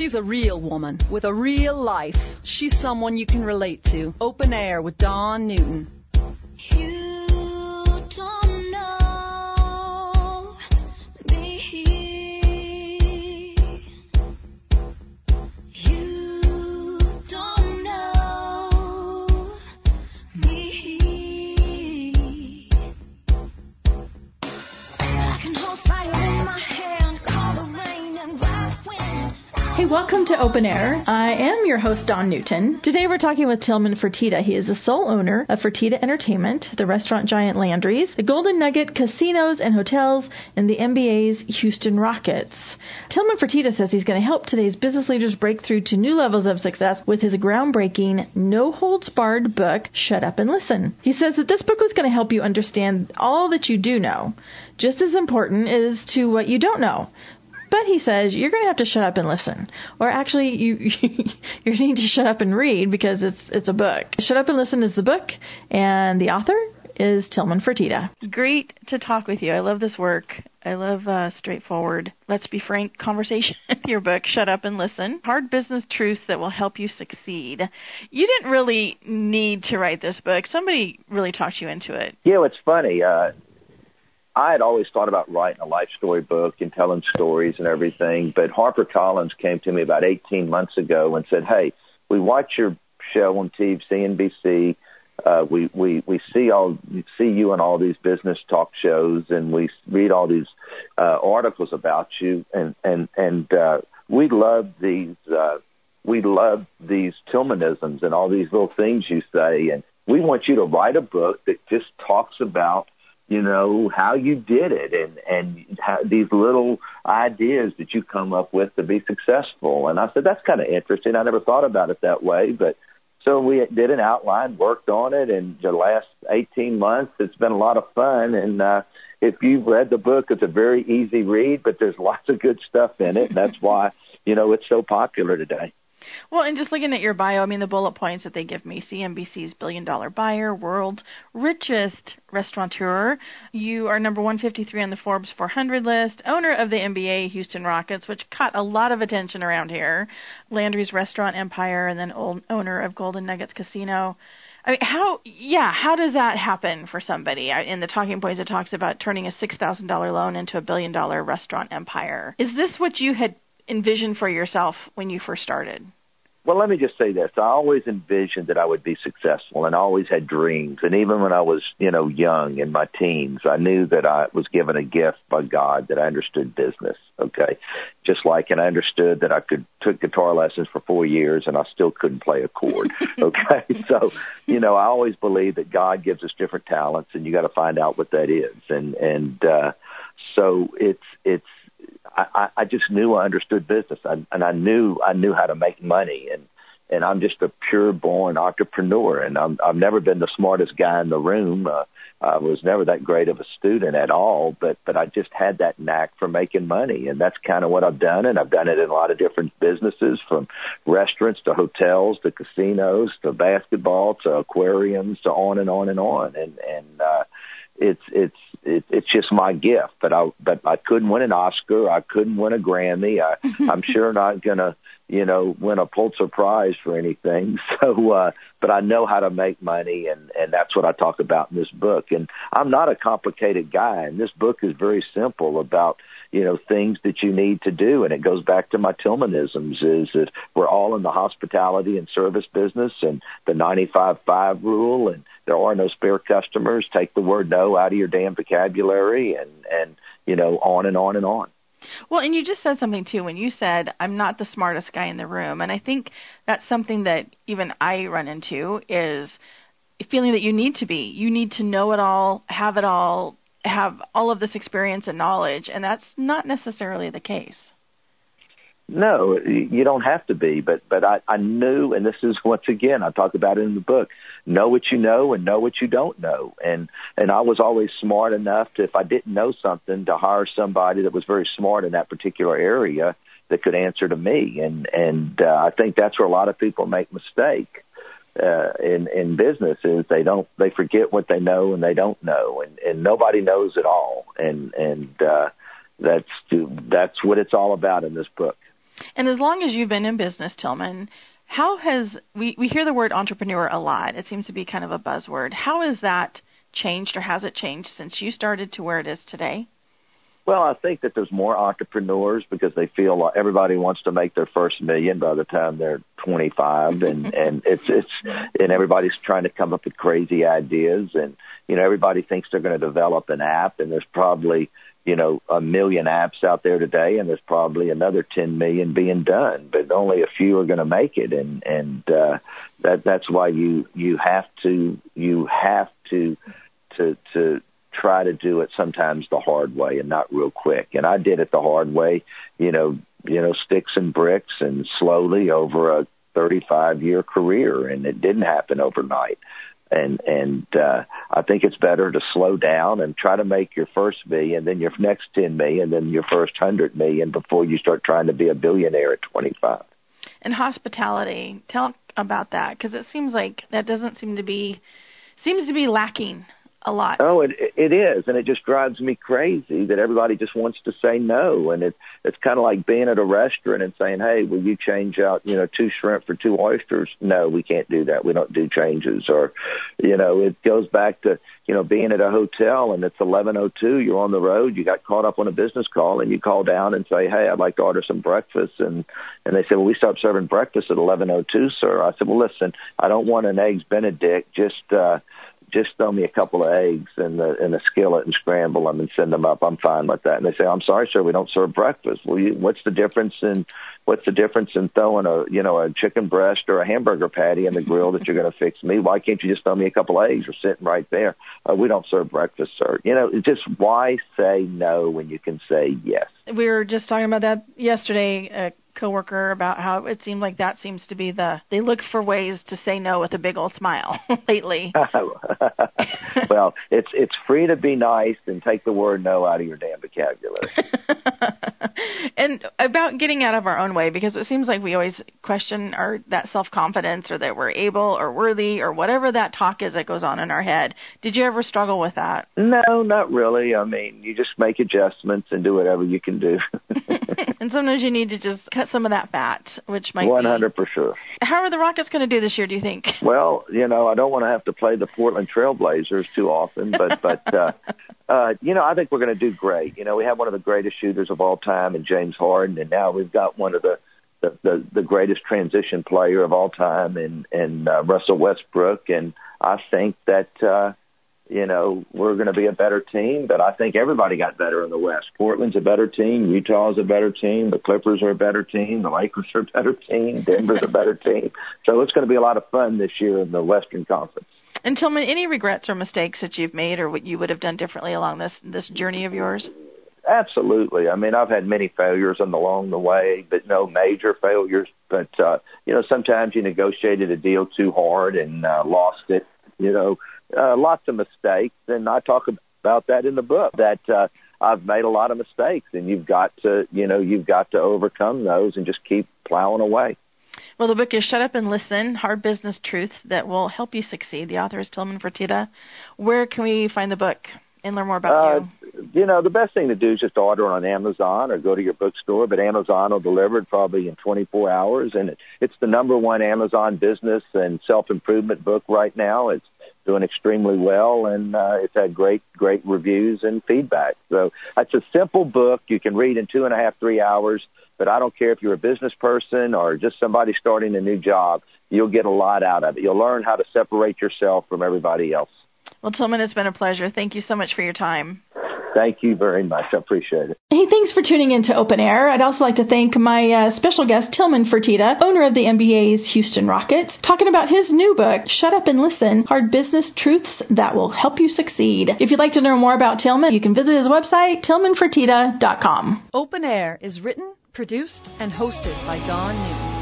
She's a real woman with a real life. She's someone you can relate to. Open Air with Dawn Newton. Welcome to Open Air. I am your host, Dawn Newton. Today we're talking with Tillman Fertitta. He is the sole owner of Fertitta Entertainment, the restaurant giant Landry's, the Golden Nugget casinos and hotels, and the NBA's Houston Rockets. Tillman Fertitta says he's going to help today's business leaders break through to new levels of success with his groundbreaking, no holds barred book, Shut Up and Listen. He says that this book was going to help you understand all that you do know. Just as important is to what you don't know. But he says you're going to have to shut up and listen, or actually you you need to shut up and read because it's it's a book. Shut up and listen is the book, and the author is Tillman Fertitta. Great to talk with you. I love this work. I love uh, straightforward, let's be frank conversation. Your book, Shut Up and Listen. Hard business truths that will help you succeed. You didn't really need to write this book. Somebody really talked you into it. You know, it's funny. Uh, I had always thought about writing a life story book and telling stories and everything, but Harper Collins came to me about 18 months ago and said, "Hey, we watch your show on TV, CNBC. Uh, we we we see all see you on all these business talk shows, and we read all these uh, articles about you, and and and uh, we love these uh, we love these Tillmanisms and all these little things you say, and we want you to write a book that just talks about." You know how you did it and and how, these little ideas that you come up with to be successful. And i said that's kind of interesting. I never thought about it that way. But so we did an outline worked on it and the last 18 months it's been a lot of fun. And uh if you've read the book it's a very easy read but there's lots of good stuff in it. And that's why you know it's so popular today Well, and just looking at your bio, I mean, the bullet points that they give me CNBC's billion dollar buyer, world's richest restaurateur. You are number 153 on the Forbes 400 list, owner of the NBA Houston Rockets, which caught a lot of attention around here, Landry's restaurant empire, and then old, owner of Golden Nuggets Casino. I mean, how, yeah, how does that happen for somebody? In the talking points, it talks about turning a $6,000 loan into a billion dollar restaurant empire. Is this what you had envisioned for yourself when you first started? Well, let me just say this. I always envisioned that I would be successful and I always had dreams. And even when I was, you know, young in my teens, I knew that I was given a gift by God that I understood business. Okay. Just like, and I understood that I could took guitar lessons for four years and I still couldn't play a chord. Okay. so, you know, I always believe that God gives us different talents and you got to find out what that is. And, and, uh, so it's, it's, I, I just knew I understood business, I, and I knew I knew how to make money, and and I'm just a pure born entrepreneur, and I'm, I've never been the smartest guy in the room. Uh, I was never that great of a student at all, but but I just had that knack for making money, and that's kind of what I've done, and I've done it in a lot of different businesses, from restaurants to hotels to casinos to basketball to aquariums to on and on and on, and and uh, it's it's it, it's just my gift. But I but I couldn't win an Oscar. I couldn't win a Grammy. I, I'm sure not gonna you know win a Pulitzer Prize for anything. So, uh, but I know how to make money, and and that's what I talk about in this book. And I'm not a complicated guy, and this book is very simple about you know things that you need to do and it goes back to my tillmanisms is that we're all in the hospitality and service business and the 95-5 rule and there are no spare customers take the word no out of your damn vocabulary and and you know on and on and on Well, and you just said something too when you said I'm not the smartest guy in the room, and I think that's something that even I run into is feeling that you need to be. You need to know it all, have it all, have all of this experience and knowledge, and that's not necessarily the case. No, you don't have to be, but but I, I knew, and this is once again I talk about it in the book. Know what you know and know what you don't know, and and I was always smart enough to, if I didn't know something, to hire somebody that was very smart in that particular area that could answer to me, and and uh, I think that's where a lot of people make mistake uh, in in business is they don't they forget what they know and they don't know, and and nobody knows it all, and and uh, that's that's what it's all about in this book. And as long as you've been in business, Tillman, how has we we hear the word entrepreneur a lot. It seems to be kind of a buzzword. How has that changed or has it changed since you started to where it is today? Well, I think that there's more entrepreneurs because they feel like everybody wants to make their first million by the time they're 25, and and it's it's and everybody's trying to come up with crazy ideas, and you know everybody thinks they're going to develop an app, and there's probably you know a million apps out there today, and there's probably another 10 million being done, but only a few are going to make it, and and uh, that that's why you you have to you have to to to try to do it sometimes the hard way and not real quick. And I did it the hard way, you know, you know, sticks and bricks and slowly over a 35 year career and it didn't happen overnight. And, and, uh, I think it's better to slow down and try to make your first million, then your next 10 million, then your first 100 million before you start trying to be a billionaire at 25. And hospitality, tell about that because it seems like that doesn't seem to be, seems to be lacking a lot. Oh, it it is, and it just drives me crazy that everybody just wants to say no, and it it's kind of like being at a restaurant and saying, "Hey, will you change out, you know, two shrimp for two oysters?" No, we can't do that. We don't do changes, or, you know, it goes back to you know being at a hotel and it's eleven oh two. You're on the road. You got caught up on a business call, and you call down and say, "Hey, I'd like to order some breakfast," and and they say, "Well, we stopped serving breakfast at eleven oh two, sir." I said, "Well, listen, I don't want an eggs Benedict. Just uh, just throw me a couple of eggs in the in a skillet and scramble them and send them up. I'm fine with that. And they say, I'm sorry, sir, we don't serve breakfast. Well, you, what's the difference in what's the difference in throwing a you know a chicken breast or a hamburger patty in the grill that you're going to fix me? Why can't you just throw me a couple of eggs? or sitting right there. Uh, we don't serve breakfast, sir. You know, just why say no when you can say yes? We were just talking about that yesterday. Coworker about how it seemed like that seems to be the they look for ways to say no with a big old smile lately. well, it's it's free to be nice and take the word no out of your damn vocabulary. and about getting out of our own way because it seems like we always question our that self-confidence or that we're able or worthy or whatever that talk is that goes on in our head. Did you ever struggle with that? No, not really. I mean, you just make adjustments and do whatever you can do. And sometimes you need to just cut some of that fat, which might 100 for sure. How are the Rockets going to do this year? Do you think? Well, you know, I don't want to have to play the Portland Trailblazers too often, but but uh, uh, you know, I think we're going to do great. You know, we have one of the greatest shooters of all time in James Harden, and now we've got one of the the the, the greatest transition player of all time in in uh, Russell Westbrook, and I think that. uh you know, we're going to be a better team, but I think everybody got better in the West. Portland's a better team. Utah's a better team. The Clippers are a better team. The Lakers are a better team. Denver's a better team. So it's going to be a lot of fun this year in the Western Conference. And tell me any regrets or mistakes that you've made or what you would have done differently along this this journey of yours? Absolutely. I mean, I've had many failures along the way, but no major failures. But uh, you know, sometimes you negotiated a deal too hard and uh, lost it. You know, uh, lots of mistakes, and I talk about that in the book. That uh, I've made a lot of mistakes, and you've got to, you know, you've got to overcome those and just keep plowing away. Well, the book is Shut Up and Listen Hard Business Truths That Will Help You Succeed. The author is Tillman Fertitta. Where can we find the book and learn more about uh, you? You know, the best thing to do is just order on Amazon or go to your bookstore, but Amazon will deliver it probably in 24 hours. And it's the number one Amazon business and self improvement book right now. It's doing extremely well, and uh, it's had great, great reviews and feedback. So it's a simple book you can read in two and a half, three hours. But I don't care if you're a business person or just somebody starting a new job, you'll get a lot out of it. You'll learn how to separate yourself from everybody else. Well, Tillman, it's been a pleasure. Thank you so much for your time. Thank you very much. I appreciate it. Hey, thanks for tuning in to Open Air. I'd also like to thank my uh, special guest, Tillman Fertitta, owner of the NBA's Houston Rockets, talking about his new book, Shut Up and Listen Hard Business Truths That Will Help You Succeed. If you'd like to learn more about Tillman, you can visit his website, tillmanfertitta.com. Open Air is written, produced, and hosted by Dawn Newton.